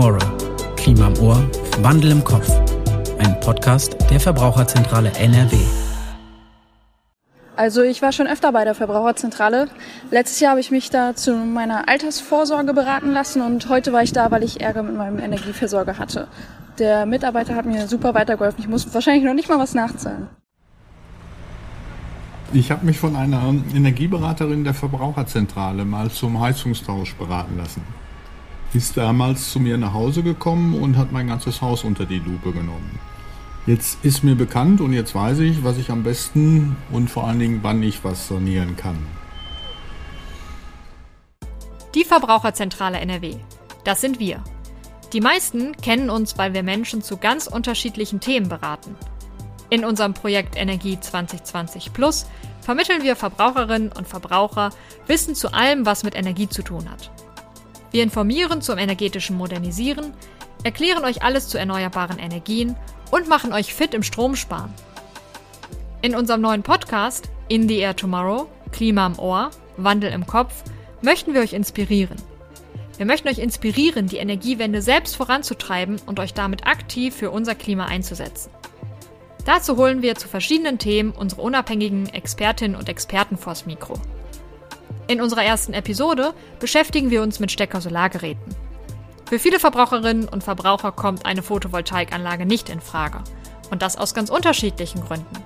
Tomorrow. Klima im Ohr, Wandel im Kopf. Ein Podcast der Verbraucherzentrale NRW. Also ich war schon öfter bei der Verbraucherzentrale. Letztes Jahr habe ich mich da zu meiner Altersvorsorge beraten lassen und heute war ich da, weil ich Ärger mit meinem Energieversorger hatte. Der Mitarbeiter hat mir super weitergeholfen. Ich muss wahrscheinlich noch nicht mal was nachzahlen. Ich habe mich von einer Energieberaterin der Verbraucherzentrale mal zum Heizungstausch beraten lassen. Ist damals zu mir nach Hause gekommen und hat mein ganzes Haus unter die Lupe genommen. Jetzt ist mir bekannt und jetzt weiß ich, was ich am besten und vor allen Dingen, wann ich was sanieren kann. Die Verbraucherzentrale NRW. Das sind wir. Die meisten kennen uns, weil wir Menschen zu ganz unterschiedlichen Themen beraten. In unserem Projekt Energie 2020 Plus vermitteln wir Verbraucherinnen und Verbraucher Wissen zu allem, was mit Energie zu tun hat. Wir informieren zum energetischen Modernisieren, erklären euch alles zu erneuerbaren Energien und machen euch fit im Stromsparen. In unserem neuen Podcast In the Air Tomorrow, Klima im Ohr, Wandel im Kopf, möchten wir euch inspirieren. Wir möchten euch inspirieren, die Energiewende selbst voranzutreiben und euch damit aktiv für unser Klima einzusetzen. Dazu holen wir zu verschiedenen Themen unsere unabhängigen Expertinnen und Experten vors Mikro. In unserer ersten Episode beschäftigen wir uns mit Stecker-Solargeräten. Für viele Verbraucherinnen und Verbraucher kommt eine Photovoltaikanlage nicht in Frage. Und das aus ganz unterschiedlichen Gründen.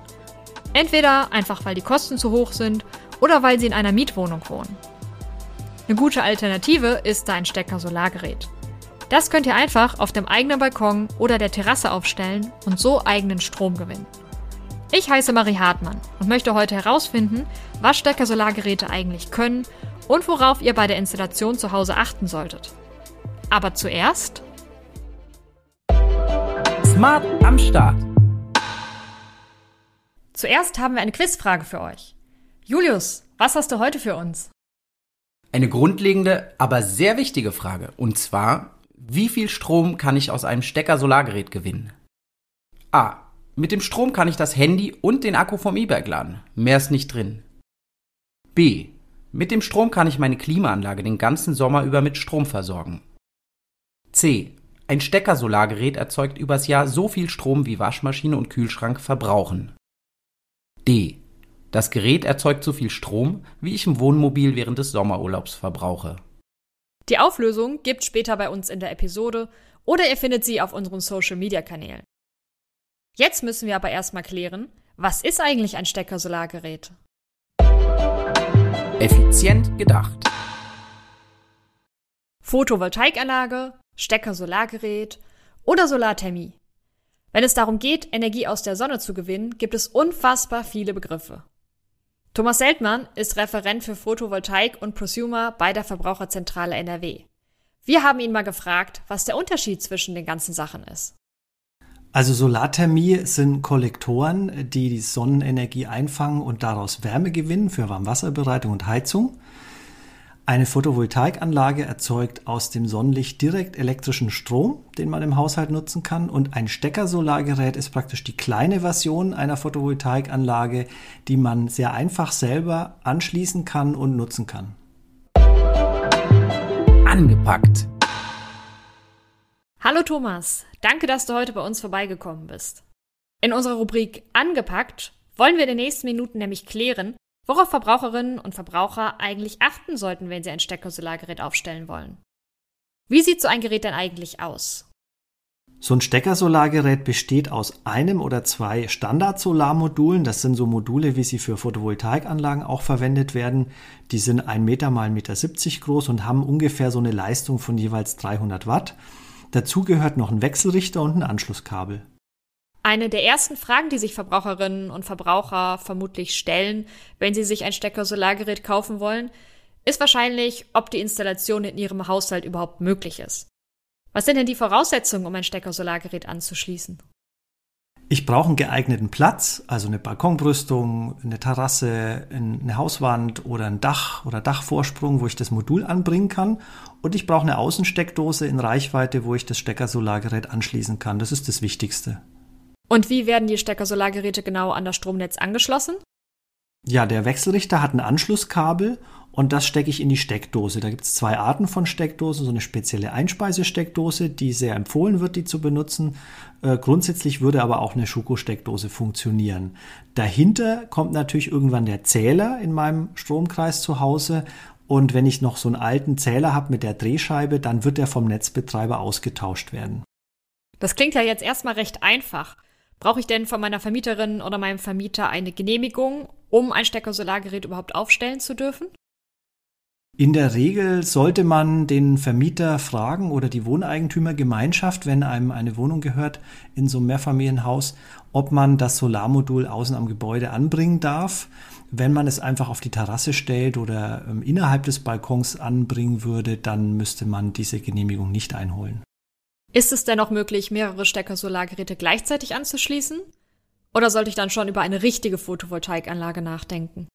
Entweder einfach weil die Kosten zu hoch sind oder weil sie in einer Mietwohnung wohnen. Eine gute Alternative ist da ein Stecker-Solargerät. Das könnt ihr einfach auf dem eigenen Balkon oder der Terrasse aufstellen und so eigenen Strom gewinnen. Ich heiße Marie Hartmann und möchte heute herausfinden, was Stecker-Solargeräte eigentlich können und worauf ihr bei der Installation zu Hause achten solltet. Aber zuerst Smart am Start. Zuerst haben wir eine Quizfrage für euch. Julius, was hast du heute für uns? Eine grundlegende, aber sehr wichtige Frage. Und zwar, wie viel Strom kann ich aus einem Stecker-Solargerät gewinnen? A. Mit dem Strom kann ich das Handy und den Akku vom E-Bike laden. Mehr ist nicht drin. B. Mit dem Strom kann ich meine Klimaanlage den ganzen Sommer über mit Strom versorgen. C. Ein Stecker-Solargerät erzeugt übers Jahr so viel Strom, wie Waschmaschine und Kühlschrank verbrauchen. D. Das Gerät erzeugt so viel Strom, wie ich im Wohnmobil während des Sommerurlaubs verbrauche. Die Auflösung gibt später bei uns in der Episode oder ihr findet sie auf unseren Social-Media-Kanälen. Jetzt müssen wir aber erstmal klären, was ist eigentlich ein Stecker-Solargerät? Effizient gedacht. Photovoltaikanlage, Stecker-Solargerät oder Solarthermie. Wenn es darum geht, Energie aus der Sonne zu gewinnen, gibt es unfassbar viele Begriffe. Thomas Seltmann ist Referent für Photovoltaik und Prosumer bei der Verbraucherzentrale NRW. Wir haben ihn mal gefragt, was der Unterschied zwischen den ganzen Sachen ist. Also Solarthermie sind Kollektoren, die die Sonnenenergie einfangen und daraus Wärme gewinnen für Warmwasserbereitung und Heizung. Eine Photovoltaikanlage erzeugt aus dem Sonnenlicht direkt elektrischen Strom, den man im Haushalt nutzen kann. Und ein Steckersolargerät ist praktisch die kleine Version einer Photovoltaikanlage, die man sehr einfach selber anschließen kann und nutzen kann. Angepackt. Hallo Thomas, danke, dass du heute bei uns vorbeigekommen bist. In unserer Rubrik Angepackt wollen wir in den nächsten Minuten nämlich klären, worauf Verbraucherinnen und Verbraucher eigentlich achten sollten, wenn sie ein Stecker-Solargerät aufstellen wollen. Wie sieht so ein Gerät denn eigentlich aus? So ein Steckersolargerät besteht aus einem oder zwei Standard-Solarmodulen. Das sind so Module, wie sie für Photovoltaikanlagen auch verwendet werden. Die sind 1 Meter mal 1,70 Meter groß und haben ungefähr so eine Leistung von jeweils 300 Watt. Dazu gehört noch ein Wechselrichter und ein Anschlusskabel. Eine der ersten Fragen, die sich Verbraucherinnen und Verbraucher vermutlich stellen, wenn sie sich ein Stecker-Solargerät kaufen wollen, ist wahrscheinlich, ob die Installation in ihrem Haushalt überhaupt möglich ist. Was sind denn die Voraussetzungen, um ein Stecker-Solargerät anzuschließen? Ich brauche einen geeigneten Platz, also eine Balkonbrüstung, eine Terrasse, eine Hauswand oder ein Dach oder Dachvorsprung, wo ich das Modul anbringen kann. Und ich brauche eine Außensteckdose in Reichweite, wo ich das Stecker-Solargerät anschließen kann. Das ist das Wichtigste. Und wie werden die Stecker-Solargeräte genau an das Stromnetz angeschlossen? Ja, der Wechselrichter hat ein Anschlusskabel und das stecke ich in die Steckdose. Da gibt es zwei Arten von Steckdosen, so eine spezielle Einspeisesteckdose, die sehr empfohlen wird, die zu benutzen. Äh, grundsätzlich würde aber auch eine Schuko-Steckdose funktionieren. Dahinter kommt natürlich irgendwann der Zähler in meinem Stromkreis zu Hause und wenn ich noch so einen alten Zähler habe mit der Drehscheibe, dann wird der vom Netzbetreiber ausgetauscht werden. Das klingt ja jetzt erstmal recht einfach. Brauche ich denn von meiner Vermieterin oder meinem Vermieter eine Genehmigung, um ein Stecker-Solargerät überhaupt aufstellen zu dürfen? In der Regel sollte man den Vermieter fragen oder die Wohneigentümergemeinschaft, wenn einem eine Wohnung gehört in so einem Mehrfamilienhaus, ob man das Solarmodul außen am Gebäude anbringen darf. Wenn man es einfach auf die Terrasse stellt oder ähm, innerhalb des Balkons anbringen würde, dann müsste man diese Genehmigung nicht einholen. Ist es denn auch möglich, mehrere Stecker-Solargeräte gleichzeitig anzuschließen? Oder sollte ich dann schon über eine richtige Photovoltaikanlage nachdenken?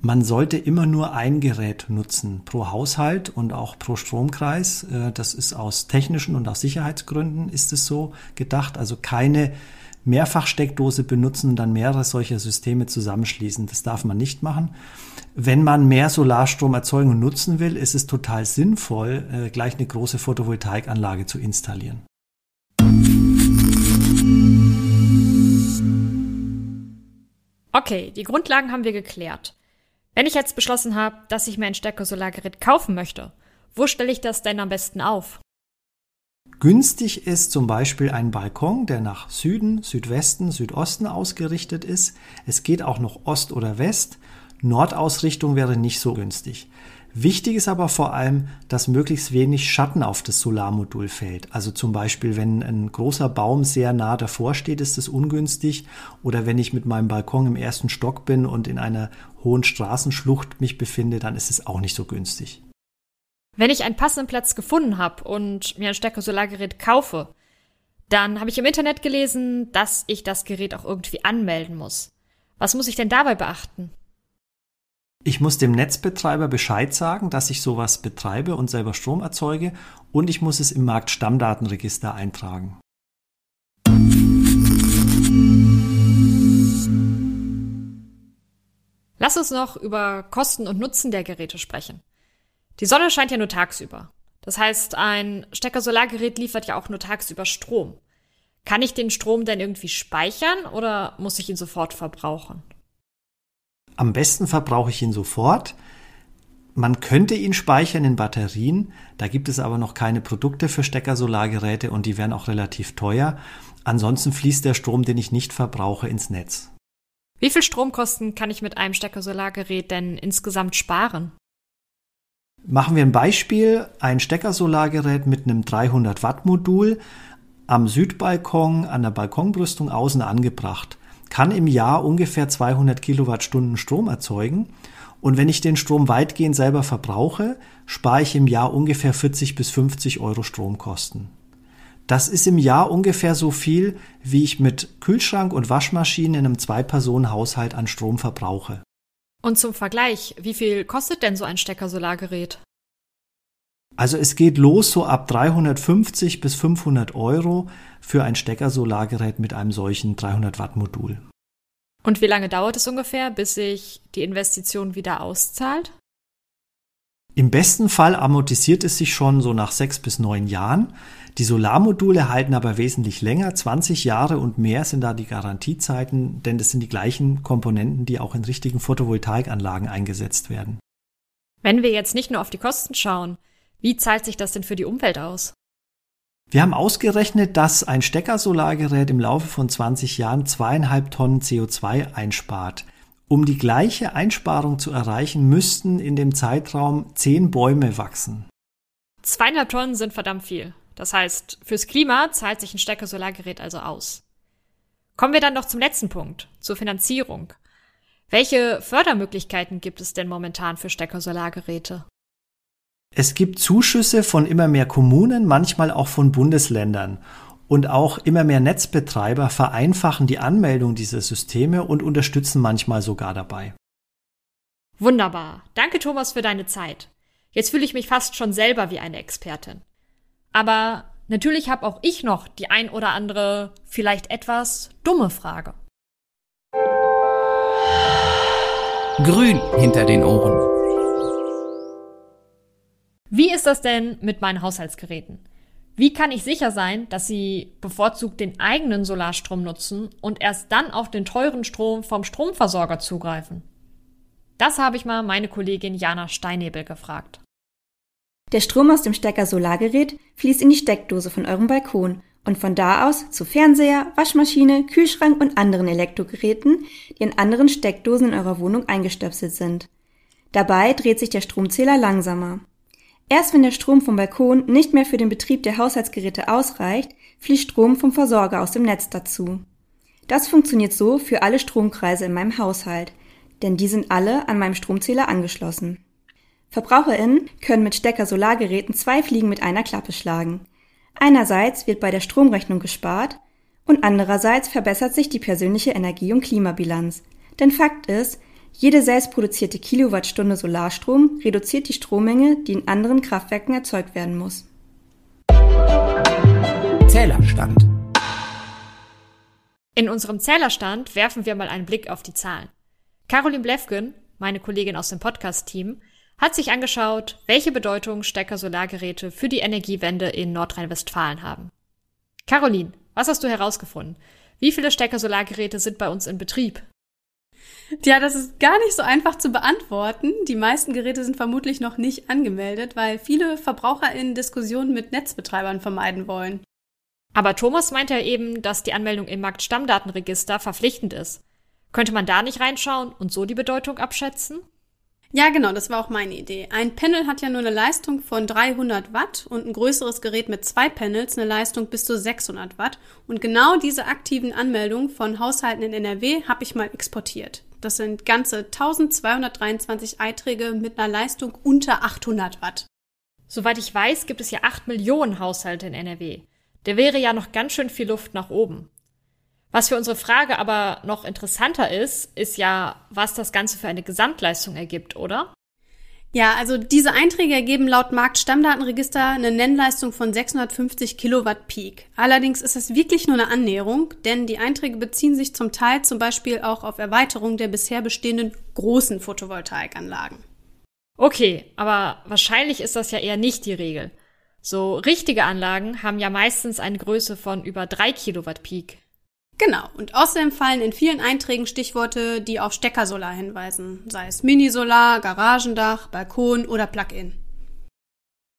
Man sollte immer nur ein Gerät nutzen pro Haushalt und auch pro Stromkreis. Äh, das ist aus technischen und aus Sicherheitsgründen ist es so gedacht. Also keine Mehrfachsteckdose benutzen und dann mehrere solcher Systeme zusammenschließen. Das darf man nicht machen. Wenn man mehr Solarstrom erzeugen und nutzen will, ist es total sinnvoll, äh, gleich eine große Photovoltaikanlage zu installieren. Okay, die Grundlagen haben wir geklärt. Wenn ich jetzt beschlossen habe, dass ich mir ein Stecker-Solargerät kaufen möchte, wo stelle ich das denn am besten auf? Günstig ist zum Beispiel ein Balkon, der nach Süden, Südwesten, Südosten ausgerichtet ist. Es geht auch noch Ost oder West. Nordausrichtung wäre nicht so günstig. Wichtig ist aber vor allem, dass möglichst wenig Schatten auf das Solarmodul fällt. Also zum Beispiel, wenn ein großer Baum sehr nah davor steht, ist es ungünstig. Oder wenn ich mit meinem Balkon im ersten Stock bin und in einer hohen Straßenschlucht mich befinde, dann ist es auch nicht so günstig. Wenn ich einen passenden Platz gefunden habe und mir ein Stecker-Solargerät kaufe, dann habe ich im Internet gelesen, dass ich das Gerät auch irgendwie anmelden muss. Was muss ich denn dabei beachten? Ich muss dem Netzbetreiber Bescheid sagen, dass ich sowas betreibe und selber Strom erzeuge und ich muss es im Marktstammdatenregister eintragen. Lass uns noch über Kosten und Nutzen der Geräte sprechen. Die Sonne scheint ja nur tagsüber. Das heißt, ein Stecker-Solargerät liefert ja auch nur tagsüber Strom. Kann ich den Strom denn irgendwie speichern oder muss ich ihn sofort verbrauchen? Am besten verbrauche ich ihn sofort. Man könnte ihn speichern in Batterien, da gibt es aber noch keine Produkte für Stecker-Solargeräte und die wären auch relativ teuer. Ansonsten fließt der Strom, den ich nicht verbrauche, ins Netz. Wie viel Stromkosten kann ich mit einem Stecker-Solargerät denn insgesamt sparen? Machen wir ein Beispiel. Ein Stecker-Solargerät mit einem 300 Watt Modul am Südbalkon an der Balkonbrüstung außen angebracht kann im Jahr ungefähr 200 Kilowattstunden Strom erzeugen. Und wenn ich den Strom weitgehend selber verbrauche, spare ich im Jahr ungefähr 40 bis 50 Euro Stromkosten. Das ist im Jahr ungefähr so viel, wie ich mit Kühlschrank und Waschmaschine in einem Zwei-Personen-Haushalt an Strom verbrauche. Und zum Vergleich, wie viel kostet denn so ein Stecker-Solargerät? Also es geht los so ab 350 bis 500 Euro für ein Stecker-Solargerät mit einem solchen 300 Watt Modul. Und wie lange dauert es ungefähr, bis sich die Investition wieder auszahlt? Im besten Fall amortisiert es sich schon so nach sechs bis neun Jahren. Die Solarmodule halten aber wesentlich länger, 20 Jahre und mehr sind da die Garantiezeiten, denn das sind die gleichen Komponenten, die auch in richtigen Photovoltaikanlagen eingesetzt werden. Wenn wir jetzt nicht nur auf die Kosten schauen, wie zahlt sich das denn für die Umwelt aus? Wir haben ausgerechnet, dass ein Steckersolargerät im Laufe von 20 Jahren zweieinhalb Tonnen CO2 einspart. Um die gleiche Einsparung zu erreichen, müssten in dem Zeitraum zehn Bäume wachsen. Zweieinhalb Tonnen sind verdammt viel. Das heißt, fürs Klima zahlt sich ein Steckersolargerät also aus. Kommen wir dann noch zum letzten Punkt, zur Finanzierung. Welche Fördermöglichkeiten gibt es denn momentan für Steckersolargeräte? Es gibt Zuschüsse von immer mehr Kommunen, manchmal auch von Bundesländern. Und auch immer mehr Netzbetreiber vereinfachen die Anmeldung dieser Systeme und unterstützen manchmal sogar dabei. Wunderbar. Danke, Thomas, für deine Zeit. Jetzt fühle ich mich fast schon selber wie eine Expertin. Aber natürlich habe auch ich noch die ein oder andere, vielleicht etwas dumme Frage. grün hinter den Ohren. Wie ist das denn mit meinen Haushaltsgeräten? Wie kann ich sicher sein, dass sie bevorzugt den eigenen Solarstrom nutzen und erst dann auf den teuren Strom vom Stromversorger zugreifen? Das habe ich mal meine Kollegin Jana Steinebel gefragt. Der Strom aus dem Stecker Solargerät fließt in die Steckdose von eurem Balkon und von da aus zu Fernseher, Waschmaschine, Kühlschrank und anderen Elektrogeräten, die in anderen Steckdosen in eurer Wohnung eingestöpselt sind. Dabei dreht sich der Stromzähler langsamer. Erst wenn der Strom vom Balkon nicht mehr für den Betrieb der Haushaltsgeräte ausreicht, fließt Strom vom Versorger aus dem Netz dazu. Das funktioniert so für alle Stromkreise in meinem Haushalt, denn die sind alle an meinem Stromzähler angeschlossen. VerbraucherInnen können mit Stecker-Solargeräten zwei Fliegen mit einer Klappe schlagen. Einerseits wird bei der Stromrechnung gespart und andererseits verbessert sich die persönliche Energie- und Klimabilanz. Denn Fakt ist, jede selbstproduzierte Kilowattstunde Solarstrom reduziert die Strommenge, die in anderen Kraftwerken erzeugt werden muss. Zählerstand. In unserem Zählerstand werfen wir mal einen Blick auf die Zahlen. Caroline Blefgen, meine Kollegin aus dem Podcast-Team, hat sich angeschaut, welche Bedeutung Stecker-Solargeräte für die Energiewende in Nordrhein-Westfalen haben. Caroline, was hast du herausgefunden? Wie viele Stecker-Solargeräte sind bei uns in Betrieb? Ja, das ist gar nicht so einfach zu beantworten. Die meisten Geräte sind vermutlich noch nicht angemeldet, weil viele VerbraucherInnen Diskussionen mit Netzbetreibern vermeiden wollen. Aber Thomas meint ja eben, dass die Anmeldung im Marktstammdatenregister verpflichtend ist. Könnte man da nicht reinschauen und so die Bedeutung abschätzen? Ja, genau, das war auch meine Idee. Ein Panel hat ja nur eine Leistung von 300 Watt und ein größeres Gerät mit zwei Panels eine Leistung bis zu 600 Watt. Und genau diese aktiven Anmeldungen von Haushalten in NRW habe ich mal exportiert. Das sind ganze 1223 Einträge mit einer Leistung unter 800 Watt. Soweit ich weiß, gibt es ja 8 Millionen Haushalte in NRW. Der wäre ja noch ganz schön viel Luft nach oben. Was für unsere Frage aber noch interessanter ist, ist ja, was das Ganze für eine Gesamtleistung ergibt, oder? Ja, also diese Einträge ergeben laut Marktstammdatenregister eine Nennleistung von 650 Kilowatt Peak. Allerdings ist das wirklich nur eine Annäherung, denn die Einträge beziehen sich zum Teil zum Beispiel auch auf Erweiterung der bisher bestehenden großen Photovoltaikanlagen. Okay, aber wahrscheinlich ist das ja eher nicht die Regel. So richtige Anlagen haben ja meistens eine Größe von über 3 Kilowatt Peak. Genau. Und außerdem fallen in vielen Einträgen Stichworte, die auf Steckersolar hinweisen, sei es Minisolar, Garagendach, Balkon oder Plug-in.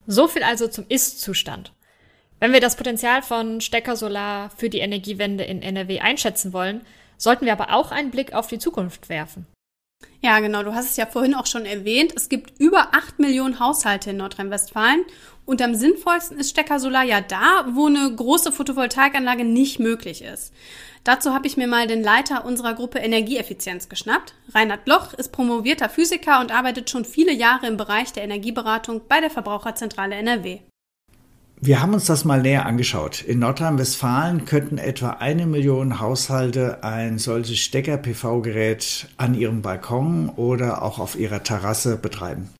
So viel also zum Ist-Zustand. Wenn wir das Potenzial von Steckersolar für die Energiewende in NRW einschätzen wollen, sollten wir aber auch einen Blick auf die Zukunft werfen. Ja, genau. Du hast es ja vorhin auch schon erwähnt. Es gibt über acht Millionen Haushalte in Nordrhein-Westfalen. Und am sinnvollsten ist Steckersolar ja da, wo eine große Photovoltaikanlage nicht möglich ist. Dazu habe ich mir mal den Leiter unserer Gruppe Energieeffizienz geschnappt. Reinhard Bloch ist promovierter Physiker und arbeitet schon viele Jahre im Bereich der Energieberatung bei der Verbraucherzentrale NRW. Wir haben uns das mal näher angeschaut. In Nordrhein-Westfalen könnten etwa eine Million Haushalte ein solches Stecker-PV-Gerät an ihrem Balkon oder auch auf ihrer Terrasse betreiben.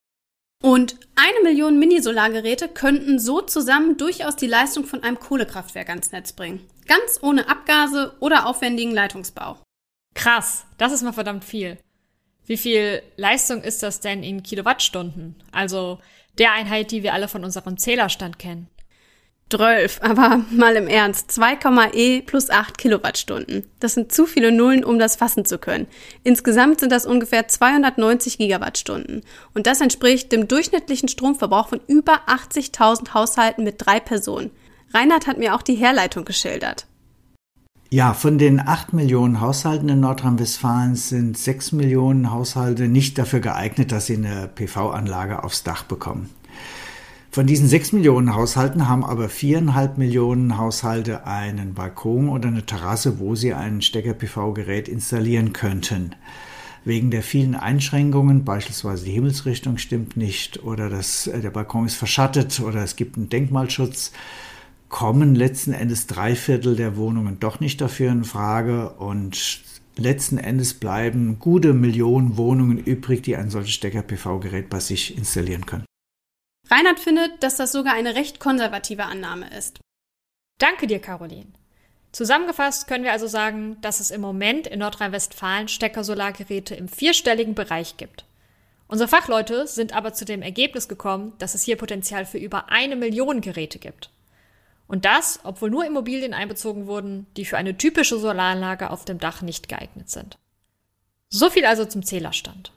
Und eine Million Minisolargeräte könnten so zusammen durchaus die Leistung von einem Kohlekraftwerk ans Netz bringen. Ganz ohne Abgase oder aufwendigen Leitungsbau. Krass, das ist mal verdammt viel. Wie viel Leistung ist das denn in Kilowattstunden? Also der Einheit, die wir alle von unserem Zählerstand kennen. 12, aber mal im Ernst, 2,E plus 8 Kilowattstunden. Das sind zu viele Nullen, um das fassen zu können. Insgesamt sind das ungefähr 290 Gigawattstunden. Und das entspricht dem durchschnittlichen Stromverbrauch von über 80.000 Haushalten mit drei Personen. Reinhard hat mir auch die Herleitung geschildert. Ja, von den 8 Millionen Haushalten in Nordrhein-Westfalen sind 6 Millionen Haushalte nicht dafür geeignet, dass sie eine PV-Anlage aufs Dach bekommen. Von diesen sechs Millionen Haushalten haben aber viereinhalb Millionen Haushalte einen Balkon oder eine Terrasse, wo sie ein Stecker-PV-Gerät installieren könnten. Wegen der vielen Einschränkungen, beispielsweise die Himmelsrichtung stimmt nicht oder das, äh, der Balkon ist verschattet oder es gibt einen Denkmalschutz, kommen letzten Endes drei Viertel der Wohnungen doch nicht dafür in Frage und letzten Endes bleiben gute Millionen Wohnungen übrig, die ein solches Stecker-PV-Gerät bei sich installieren können. Reinhard findet, dass das sogar eine recht konservative Annahme ist. Danke dir, Caroline. Zusammengefasst können wir also sagen, dass es im Moment in Nordrhein-Westfalen Steckersolargeräte im vierstelligen Bereich gibt. Unsere Fachleute sind aber zu dem Ergebnis gekommen, dass es hier Potenzial für über eine Million Geräte gibt. Und das, obwohl nur Immobilien einbezogen wurden, die für eine typische Solaranlage auf dem Dach nicht geeignet sind. So viel also zum Zählerstand.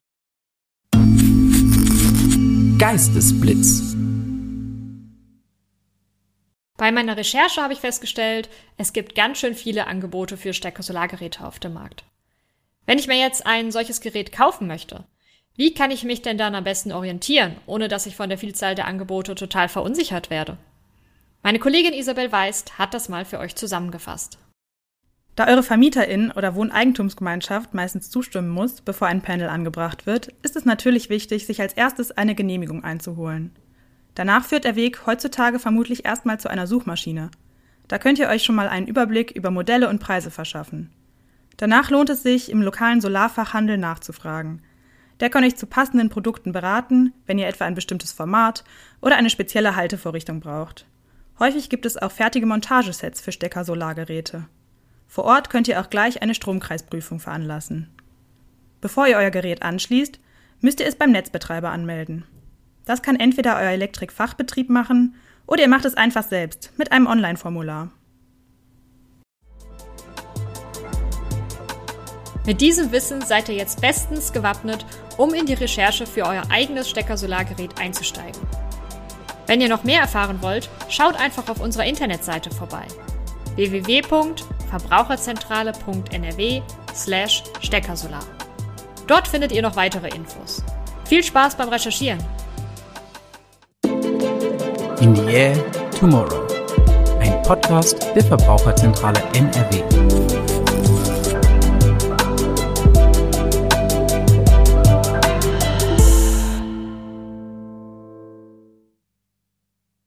Geistesblitz. Bei meiner Recherche habe ich festgestellt, es gibt ganz schön viele Angebote für Stecker-Solargeräte auf dem Markt. Wenn ich mir jetzt ein solches Gerät kaufen möchte, wie kann ich mich denn dann am besten orientieren, ohne dass ich von der Vielzahl der Angebote total verunsichert werde? Meine Kollegin Isabel Weist hat das mal für euch zusammengefasst. Da eure Vermieterin oder Wohneigentumsgemeinschaft meistens zustimmen muss, bevor ein Panel angebracht wird, ist es natürlich wichtig, sich als erstes eine Genehmigung einzuholen. Danach führt der Weg heutzutage vermutlich erstmal zu einer Suchmaschine. Da könnt ihr euch schon mal einen Überblick über Modelle und Preise verschaffen. Danach lohnt es sich, im lokalen Solarfachhandel nachzufragen. Der kann euch zu passenden Produkten beraten, wenn ihr etwa ein bestimmtes Format oder eine spezielle Haltevorrichtung braucht. Häufig gibt es auch fertige Montagesets für Stecker-Solargeräte. Vor Ort könnt ihr auch gleich eine Stromkreisprüfung veranlassen. Bevor ihr euer Gerät anschließt, müsst ihr es beim Netzbetreiber anmelden. Das kann entweder euer Elektrikfachbetrieb machen oder ihr macht es einfach selbst mit einem Online-Formular. Mit diesem Wissen seid ihr jetzt bestens gewappnet, um in die Recherche für euer eigenes Stecker-Solargerät einzusteigen. Wenn ihr noch mehr erfahren wollt, schaut einfach auf unserer Internetseite vorbei www.verbraucherzentrale.nrw/steckersolar. Dort findet ihr noch weitere Infos. Viel Spaß beim Recherchieren! In the Air Tomorrow. Ein Podcast der Verbraucherzentrale NRW.